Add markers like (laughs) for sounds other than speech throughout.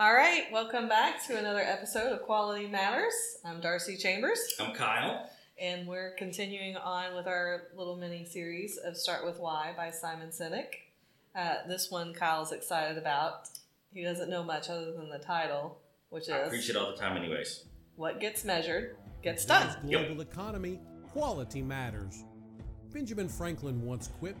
All right, welcome back to another episode of Quality Matters. I'm Darcy Chambers, I'm Kyle. and we're continuing on with our little mini series of Start With Why by Simon Sinek. Uh, this one Kyle's excited about. He doesn't know much other than the title, which I preach is it all the time, anyways. What Gets Measured Gets Done. global economy, quality matters. Benjamin Franklin once quipped,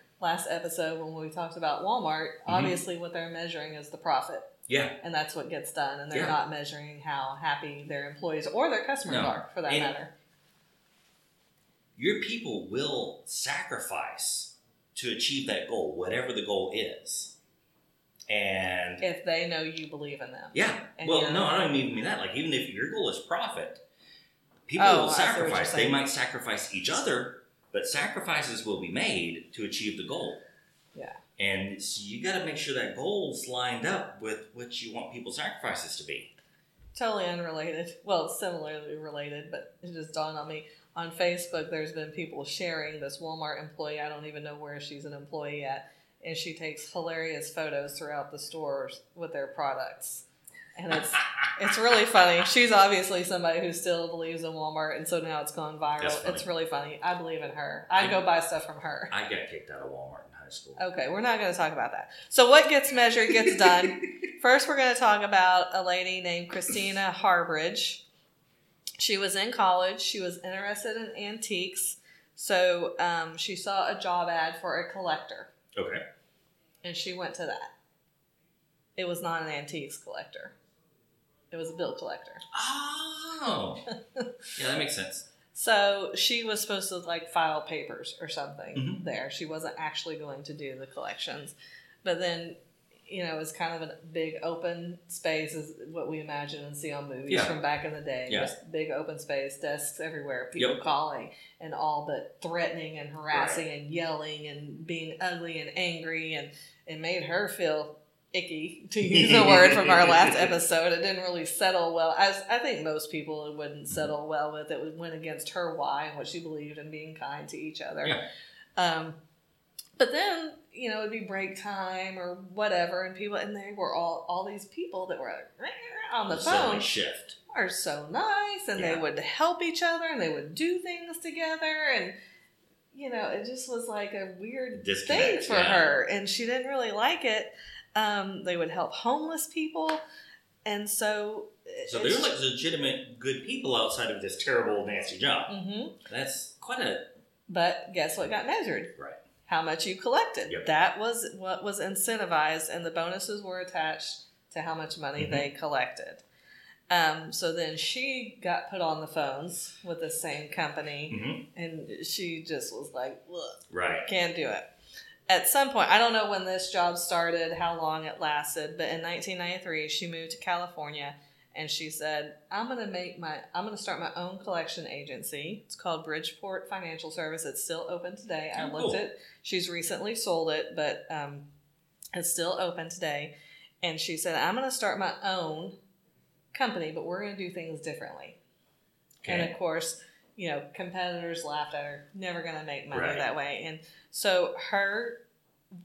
last episode when we talked about Walmart, mm-hmm. obviously what they're measuring is the profit. Yeah. and that's what gets done and they're Yeah. not measuring how happy their employees or their customers No. are for that And- matter Your people will sacrifice to achieve that goal, whatever the goal is. And if they know you believe in them yeah, well, no, I don't even mean that. Like, even if your goal is profit, people Oh, will I see what you're sacrifice. They might sacrifice each other, but sacrifices will be made to achieve the goal. Yeah. And so you got to make sure that goal's lined up with what you want people's sacrifices to be. totally unrelated well similarly related but it just dawned on me on facebook there's been people sharing this walmart employee i don't even know where she's an employee at and she takes hilarious photos throughout the stores with their products and it's it's really funny she's obviously somebody who still believes in walmart and so now it's gone viral it's really funny i believe in her i'd go buy stuff from her I got kicked out of Walmart in high school. Okay, we're not going to talk about that. So, what gets measured gets done. (laughs) First, we're going to talk about a lady named Christina Harbridge. She was in college. She was interested in antiques. So, um, she saw a job ad for a collector Okay. and she went to that. It was not an antiques collector, it was a bill collector. Oh. (laughs) yeah, that makes sense. So she was supposed to like file papers or something Mhm. there. She wasn't actually going to do the collections. But then, you know, it's kind of a big open space is what we imagine and see on movies Yeah. from back in the day. Yeah. Just big open space, desks everywhere, people Yep. calling and all but threatening and harassing and yelling and being ugly and angry and it made her feel icky to use a word from our last (laughs) episode. It didn't really settle well. As I think most people it wouldn't settle well with. It went against her why and what she believed in being kind to each other. Yeah. Um, but then you know it'd be break time or whatever, and people and they were all all these people that were on the phone shift. are so nice and they would help each other and they would do things together and you know it just was like a weird thing for yeah. her and she didn't really like it um, they would help homeless people and so So they were like legitimate good people outside of this terrible, nasty job. hmm That's quite a but guess what got measured right. how much you collected Yep. that was what was incentivized and the bonuses were attached to how much money Mhm. they collected um, so then she got put on the phones with the same company hmm and she just was like, "Look, Right. can't do it." At some point, I don't know when this job started, how long it lasted, but in 1993, she moved to California, and she said, "I'm going to make my, I'm going to start my own collection agency. It's called Bridgeport Financial Service. It's still open today. I Oh, looked cool. at. She's recently sold it, but um, it's still open today." And she said, "I'm going to start my own company, but we're going to do things differently." And of course, you know, competitors laughed at her, never going to make money Right. that way. And so her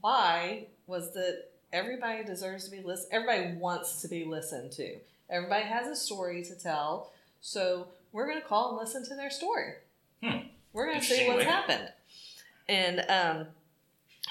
why was that everybody deserves to be listened, everybody wants to be listened to. Everybody has a story to tell. So we're going to call and listen to their story. Hmm. We're going to see what's happened. And um,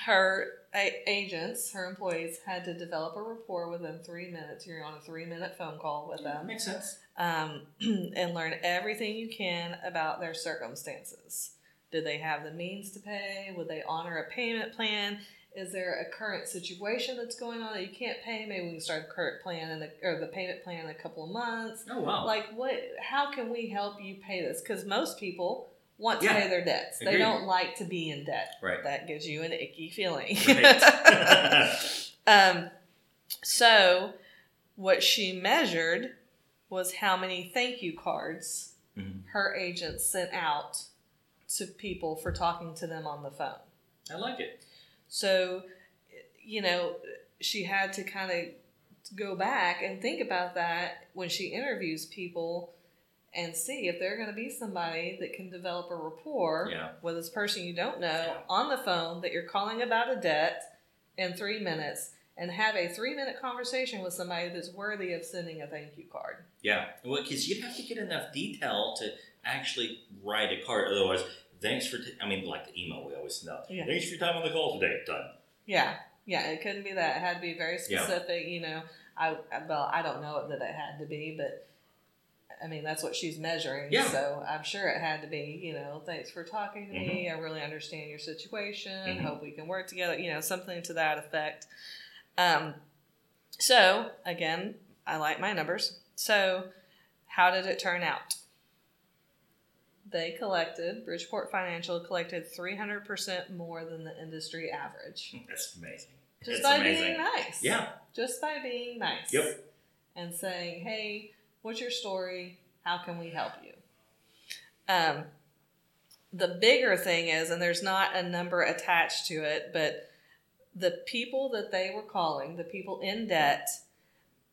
her a- agents, her employees, had to develop a rapport within three minutes. You're on a three minute phone call with them Makes sense. um, (clears throat) and learn everything you can about their circumstances. Did they have the means to pay? Would they honor a payment plan? Is there a current situation that's going on that you can't pay? Maybe we can start a current plan in a, or the payment plan in a couple of months. Oh wow. Like what? How can we help you pay this? Because most people want to Yeah. pay their debts. They don't like to be in debt. Right. That gives you an icky feeling. Right. (laughs) (laughs) um, so, what she measured was how many thank you cards Mhm. her agent sent out to people for talking to them on the phone. I like it. So, you know, she had to kind of go back and think about that when she interviews people and see if they're going to be somebody that can develop a rapport Yeah. with this person you don't know Yeah. on the phone that you're calling about a debt in three minutes and have a three minute conversation with somebody that's worthy of sending a thank you card. Yeah, well, because you have to get enough detail to actually write a card. Otherwise, thanks for. T- I mean, like the email we always know. Yeah. Thanks for your time on the call today. Done. Yeah, yeah, it couldn't be that. It had to be very Yeah. specific. You know, I well, I don't know that it had to be, but I mean that's what she's measuring. Yeah. So I'm sure it had to be. You know, thanks for talking to me. I really understand your situation. Mhm. Hope we can work together. You know, something to that effect. Um, so again, I like my numbers. So how did it turn out? They collected, Bridgeport Financial collected 300% more than the industry average. That's amazing. Just That's by amazing. being nice. Yeah. Just by being nice. Yep. And saying, hey, what's your story? How can we help you? Um, the bigger thing is, and there's not a number attached to it, but the people that they were calling, the people in debt,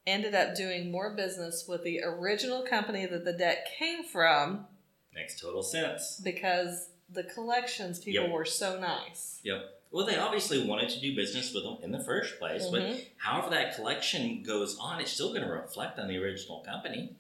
ended up doing more business with the original company that the debt came from Makes total sense. because the collections people Yep. were so nice. Yep. Well, they obviously wanted to do business with them in the first place, but Mhm. however that collection goes on, it's still going to reflect on the original company.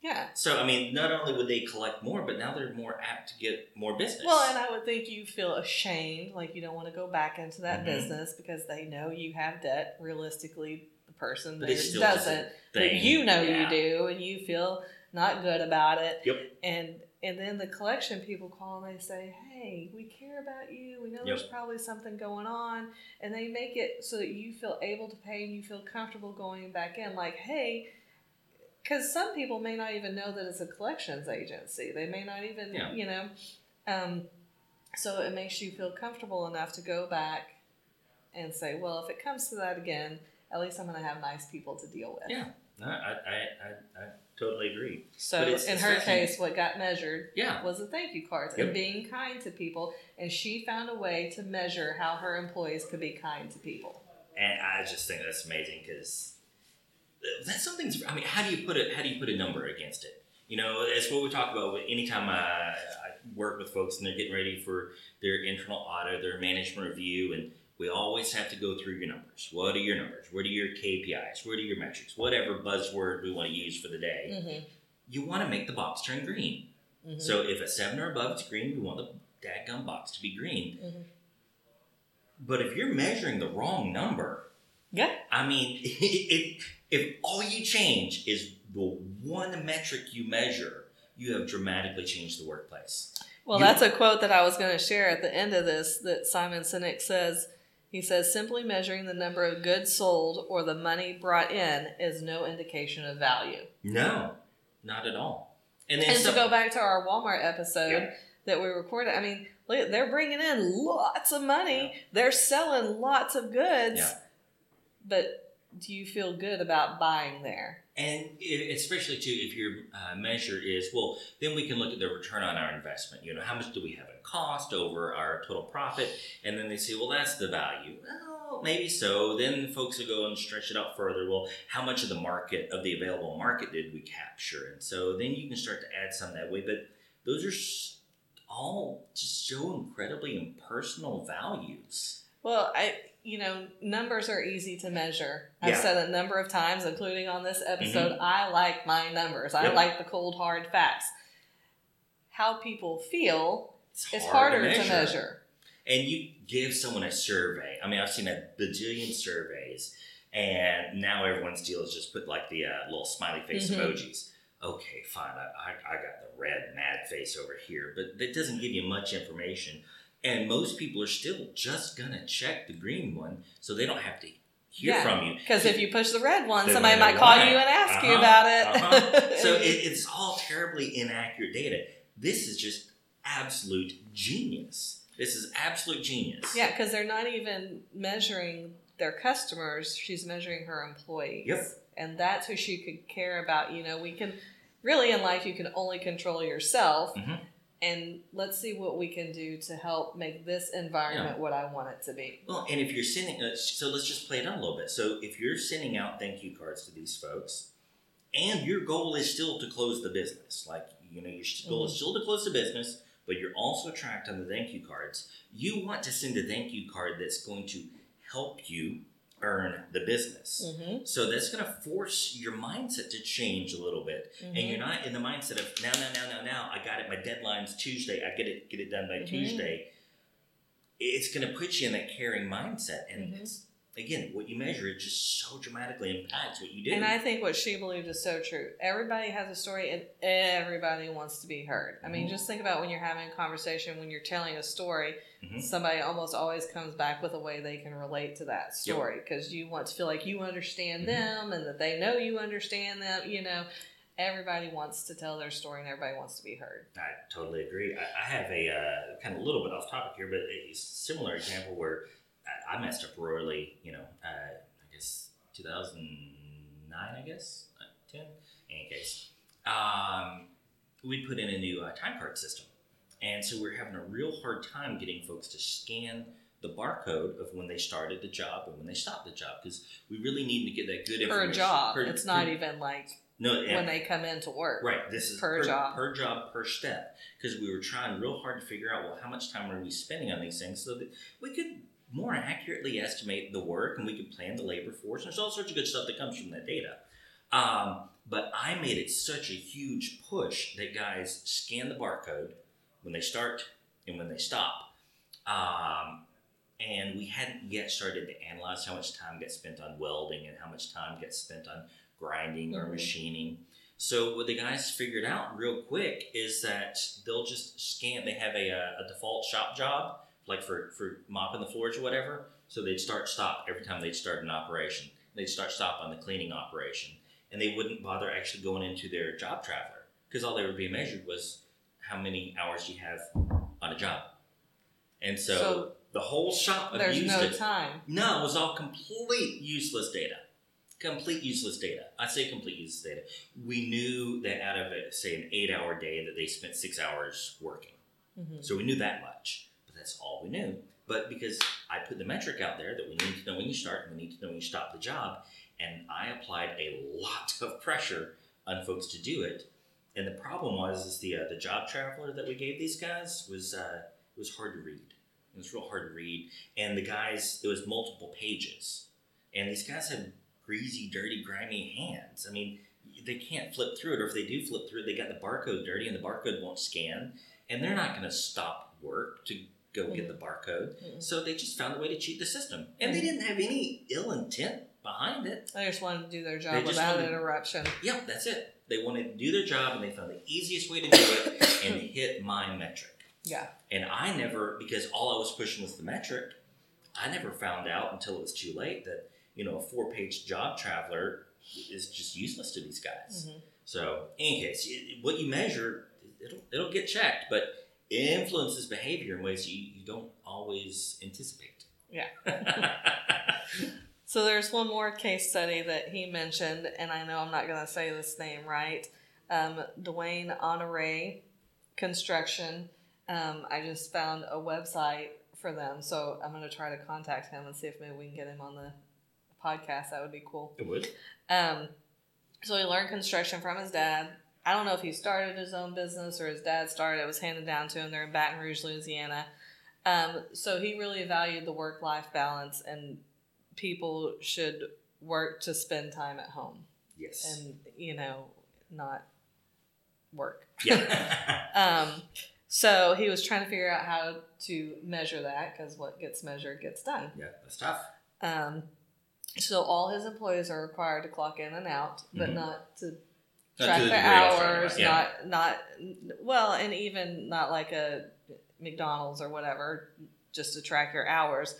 Yeah. So, I mean, not only would they collect more, but now they're more apt to get more business. Well, and I would think you feel ashamed, like you don't want to go back into that Mhm. business because they know you have debt. Realistically, the person But there still doesn't, but you know Yeah. you do, and you feel not good about it. Yep. And and then the collection people call and they say, "Hey, we care about you. We know Yep. there's probably something going on," and they make it so that you feel able to pay and you feel comfortable going back in. Like, hey. Because some people may not even know that it's a collections agency. They may not even, Yeah. you know, um, so it makes you feel comfortable enough to go back and say, well, if it comes to that again, at least I'm going to have nice people to deal with. Yeah. No, I, I, I, I totally agree. So in her case, what got measured Yeah. was the thank you cards Yep. and being kind to people. And she found a way to measure how her employees could be kind to people. And I just think that's amazing because that's something. I mean, how do you put it? How do you put a number against it? You know, it's what we talk about. with- Anytime I, I work with folks and they're getting ready for their internal audit, their management review, and we always have to go through your numbers. What are your numbers? What are your KPIs? What are your metrics? Whatever buzzword we want to use for the day, Mm-hmm. you want to make the box turn green. So if a seven or above, it's green. We want the dadgum box to be green. Mhm. But if you're measuring the wrong number, yeah. I mean, (laughs) it, if all you change is the one metric you measure, you have dramatically changed the workplace. Well, You- that's a quote that I was going to share at the end of this that Simon Sinek says. He says, simply measuring the number of goods sold or the money brought in is no indication of value. No, not at all. And And some- to go back to our Walmart episode Yeah. that we recorded, I mean, look, they're bringing in lots of money. They're selling lots of goods. Yeah. But do you feel good about buying there? And especially too, if your uh, measure is well, then we can look at the return on our investment. You know, how much do we have in cost over our total profit? And then they say, well, that's the value. Well, maybe so. Then folks will go and stretch it out further. Well, how much of the market of the available market did we capture? And so then you can start to add some that way. But those are all just so incredibly impersonal values. Well, I, you know, numbers are easy to measure. I've Yeah. Mm-hmm. said a number of times, including on this episode, I like my numbers. I like the cold, hard facts. How people feel It's, is hard harder to measure. and you give someone a survey. I mean, I've seen a bajillion surveys, and now everyone's deal is just put like the uh, little smiley face Mhm. emojis. Okay, fine. I, I, I got the red mad face over here, but that doesn't give you much information. And most people are still just gonna check the green one, so they don't have to hear Yeah, from you. Because if you push the red one, somebody might call you and ask you Uh-huh, about it. uh-huh. (laughs) so it, it's all terribly inaccurate data. This is just absolute genius. This is absolute genius. yeah, because they're not even measuring their customers; she's measuring her employees. Yep. and that's who she could care about. You know, we can really in life you can only control yourself. Mhm. And let's see what we can do to help make this environment what I want it to be. Well, and if you're sending, uh, so let's just play it out a little bit. So if you're sending out thank you cards to these folks, and your goal is still to close the business, like you know, your goal is still to close the business, but you're also tracked on the thank you cards. You want to send a thank you card that's going to help you earn the business. Mm-hmm. So that's going to force your mindset to change a little bit, and you're not in the mindset of now, now, now, now, now. I got it. My deadline's Tuesday. I get it, get it done by Mhm. Tuesday. It's going to put you in that caring mindset, and Mhm. it's again what you measure. It just so dramatically impacts what you do. And I think what she believed is so true. Everybody has a story and everybody wants to be heard. I mean, Mhm. just think about when you're having a conversation, when you're telling a story, Mhm. somebody almost always comes back with a way they can relate to that story because you want to feel like you understand Mhm. them and that they know you understand them. You know, everybody wants to tell their story and everybody wants to be heard. I totally agree. I, I have a uh, kind of a little bit off topic here, but a similar example where I, messed up royally. You know, uh, I guess 2009, I guess uh, 10. In any case, um, we put in a new uh, time card system, and so we're having a real hard time getting folks to scan the barcode of when they started the job and when they stopped the job because we really need to get that good Per information job. per- it's not even like no and- when they come into work. Right. This is Per job. per job per step because we were trying real hard to figure out well how much time are we spending on these things so that we could more accurately estimate the work and we can plan the labor force. And There's all sorts of good stuff that comes from that data. Um, but I made it such a huge push that guys scan the barcode when they start and when they stop. Um, and we hadn't yet started to analyze how much time gets spent on welding and how much time gets spent on grinding or Mhm. machining. So what the guys figured out real quick is that they'll just scan. They have a, uh, a default shop job, like for for mopping the floors or whatever. So they'd start stop every time they'd start an operation. They'd start stop on the cleaning operation, and they wouldn't bother actually going into their job traveler because all they were being measured was how many hours you have on a job. And so, So the whole shop There's abused no it. time. No, it was all complete useless data. Complete useless data. I say complete useless data. We knew that out of a, say an eight-hour day that they spent six hours working. Mhm. So we knew that much, that's all we knew. But because I put the metric out there that we need to know when you start and we need to know when you stop the job, and I applied a lot of pressure on folks to do it. And the problem was, is the uh, the job traveler that we gave these guys was uh, it was hard to read. It was real hard to read, and the guys it was multiple pages, and these guys had greasy, dirty, grimy hands. I mean, they can't flip through it, or if they do flip through it, they got the barcode dirty, and the barcode won't scan, and they're not going to stop work to go get the barcode. Mhm. So they just found a way to cheat the system, and they didn't have any ill intent behind it. They just wanted to do their job without wanted- interruption. Yep, that's it. They wanted to do their job, and they found the easiest way to do it and hit my metric. Yeah. And I never, because all I was pushing was the metric, I never found out until it was too late that, you know, a four page job traveler is just useless to these guys. Mhm. So, in any case, what you measure, it'll, it'll get checked, but influences behavior in ways you, you don't always anticipate. Yeah. (laughs) So there's one more case study that he mentioned, and I know I'm not going to say this name right. Um, Dwayne Honore Construction. Um, I just found a website for them, so I'm going to try to contact him and see if maybe we can get him on the podcast. That would be cool. it would. Um, so he learned construction from his dad. I don't know if he started his own business or his dad started. It was handed down to him. They're in Baton Rouge, Louisiana. Um, so he really valued the work life balance, and people should work to spend time at home Yes. and, you know, not work. yeah. (laughs) (laughs) Um, so he was trying to figure out how to measure that because what gets measured gets done. yeah, that's tough. Um, so all his employees are required to clock in and out, but Mhm. not to track the their degree I was talking hours. yeah. Not not well, and even not like a McDonald's or whatever, just to track your hours.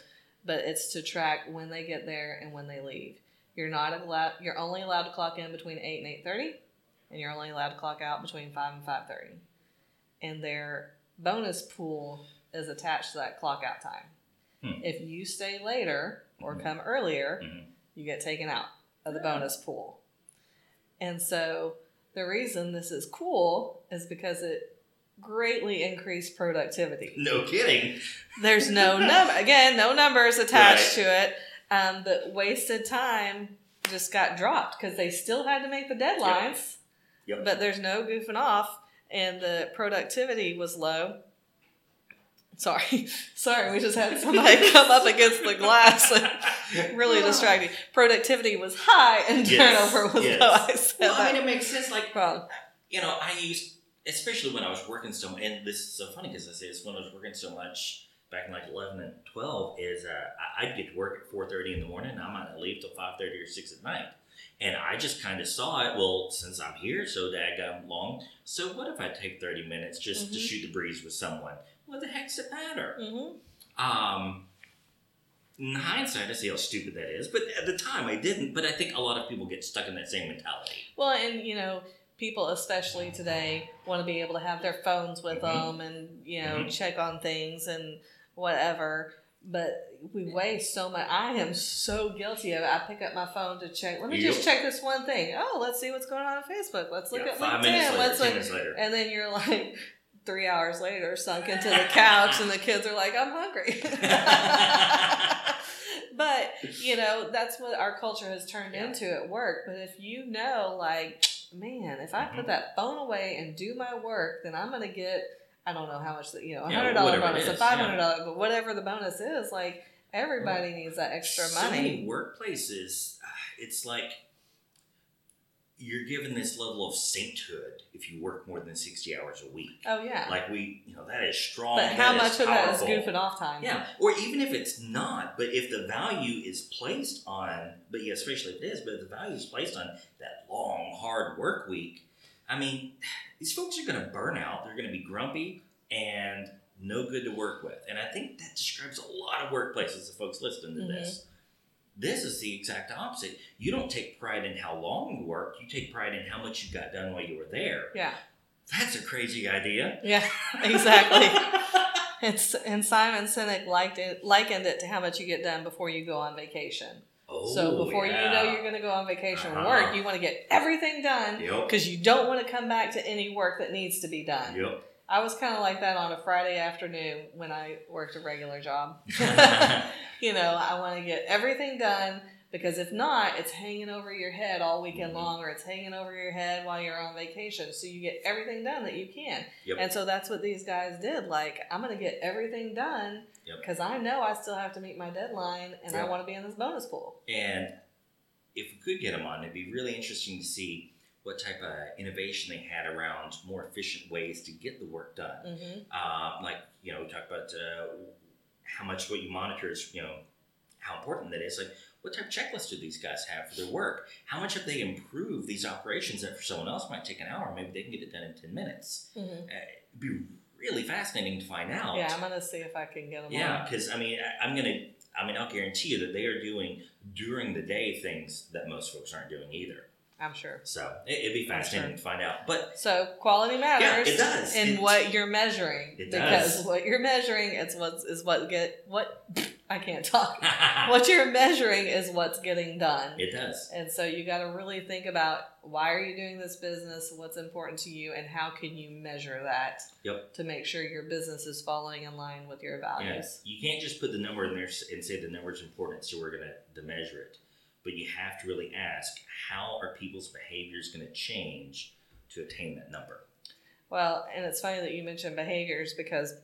But it's to track when they get there and when they leave. You're not allowed. You're only allowed to clock in between eight and eight thirty, and you're only allowed to clock out between five and five thirty. And their bonus pool is attached to that clock out time. Hmm. If you stay later or Mhm. come earlier, Mhm. you get taken out of the bonus pool. And so the reason this is cool is because it greatly increased productivity. No kidding. There's no (laughs) number again, no numbers attached to it. Um, the wasted time just got dropped because they still had to make the deadlines, Yep. but there's no goofing off, and the productivity was low. Sorry, (laughs) sorry, we just had somebody (laughs) come up against the glass and (laughs) really distracting. Productivity was high and Yes, turnover was yes. low. I said Well, I mean, it makes sense. Like, wrong. you know, I used, especially when I was working so, much, and this is so funny because I say this when I was working so much back in like 11 and 12 is uh, I- I'd get to work at 4.30 in the morning and I might not leave till 5.30 or 6 at night. And I just kind of saw it, well, since I'm here so daggum long, so what if I take 30 minutes just to Mhm. shoot the breeze with someone? What the heck's it matter? hmm Um, in hindsight, I see how stupid that is, but at the time I didn't. But I think a lot of people get stuck in that same mentality. Well, and you know, people especially today want to be able to have their phones with Mhm. them and you know Mhm. check on things and whatever. But we waste so much. I am so guilty of it. I pick up my phone to check. Let me just check this one thing. Oh, let's see what's going on on Facebook. Let's look Yeah, at five LinkedIn. minutes later, let's look. minutes later. And then you're like three hours later, sunk into the couch, (laughs) and the kids are like, "I'm hungry." (laughs) but you (laughs) know that's what our culture has turned Yeah. into at work. But if you know, like, man, if I Mhm. put that phone away and do my work, then I'm gonna get. I don't know how much that you know, a hundred dollar bonus, a five hundred dollar, but whatever the bonus is, like everybody needs that extra so many money. workplaces, uh, it's like you're given this level of sainthood if you work more than 60 hours a week. Oh yeah, Like we, you know, that is strong. but how much of that is goofing off time? Yeah, or even if it's not, but if the value is placed on, but yeah, especially if it is, but if the value is placed on that long, hard work week, I mean, these folks are going to burn out. They're going to be grumpy and no good to work with. And I think that describes a lot of workplaces, the folks listening to Mhm. this. This is the exact opposite. You don't take pride in how long you worked, you take pride in how much you got done while you were there. yeah, That's a crazy idea. yeah, exactly. (laughs) It's, and Simon Sinek liked it, likened it to how much you get done before you go on vacation. Oh, so before yeah. you know you're going to go on vacation Uh-huh. work, you want to get everything done Yep. because you don't want to come back to any work that needs to be done. Yep. I was kind of like that on a Friday afternoon when I worked a regular job. (laughs) (laughs) you know, I want to get everything done because if not, it's hanging over your head all weekend Mhm. long or it's hanging over your head while you're on vacation. So you get everything done that you can. Yep. And so that's what these guys did. Like, I'm going to get everything done Yep. because I know I still have to meet my deadline and I want to be in this bonus pool. And if we could get them on, it'd be really interesting to see what type of innovation they had around more efficient ways to get the work done. hmm Um, like, you know, we talked about uh, how much what you monitor is, you know, how important that is. Like, what type of checklist do these guys have for their work? How much have they improved these operations that for someone else might take an hour? Maybe they can get it done in 10 minutes. hmm Uh, it'd be really fascinating to find out. Yeah, I'm going to see if I can get them Yeah, because I mean, I, I'm gonna. I mean, I'll guarantee you that they are doing during the day things that most folks aren't doing either. I'm sure. So it, it'd be fascinating to find out. But So quality matters. Yeah, it does. In It- what you're measuring, It because does. what you're measuring is what's is what get what (laughs) I can't talk. (laughs) what you're measuring is what's getting done. it does. And so you got to really think about why are you doing this business, what's important to you, and how can you measure that Yep. to make sure your business is following in line with your Yeah, values. you can't just put the number in there and say the number is important, so we're gonna to measure it. But you have to really ask, how are people's behaviors going to change to attain that number? Well, and it's funny that you mentioned behaviors because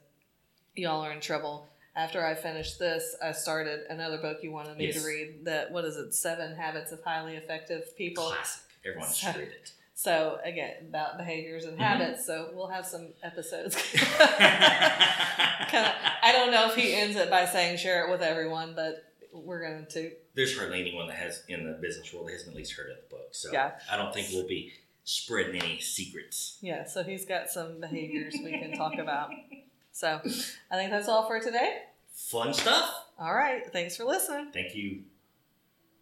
y'all are in trouble. After I finished this, I started another book you wanted me Yes. to read. That what is it? Seven Habits of Highly Effective People. Classic. Everyone should read it. So again, about behaviors and Mhm. habits. So we'll have some episodes. (laughs) Kinda, I don't know if he ends it by saying share it with everyone, but we're going to. There's hardly anyone that has in the business world that hasn't at least heard of the book. So Yeah. I don't think we'll be spreading any secrets. Yeah, so he's got some behaviors we can talk about. So I think that's all for today. Fun stuff. All right. Thanks for listening. Thank you.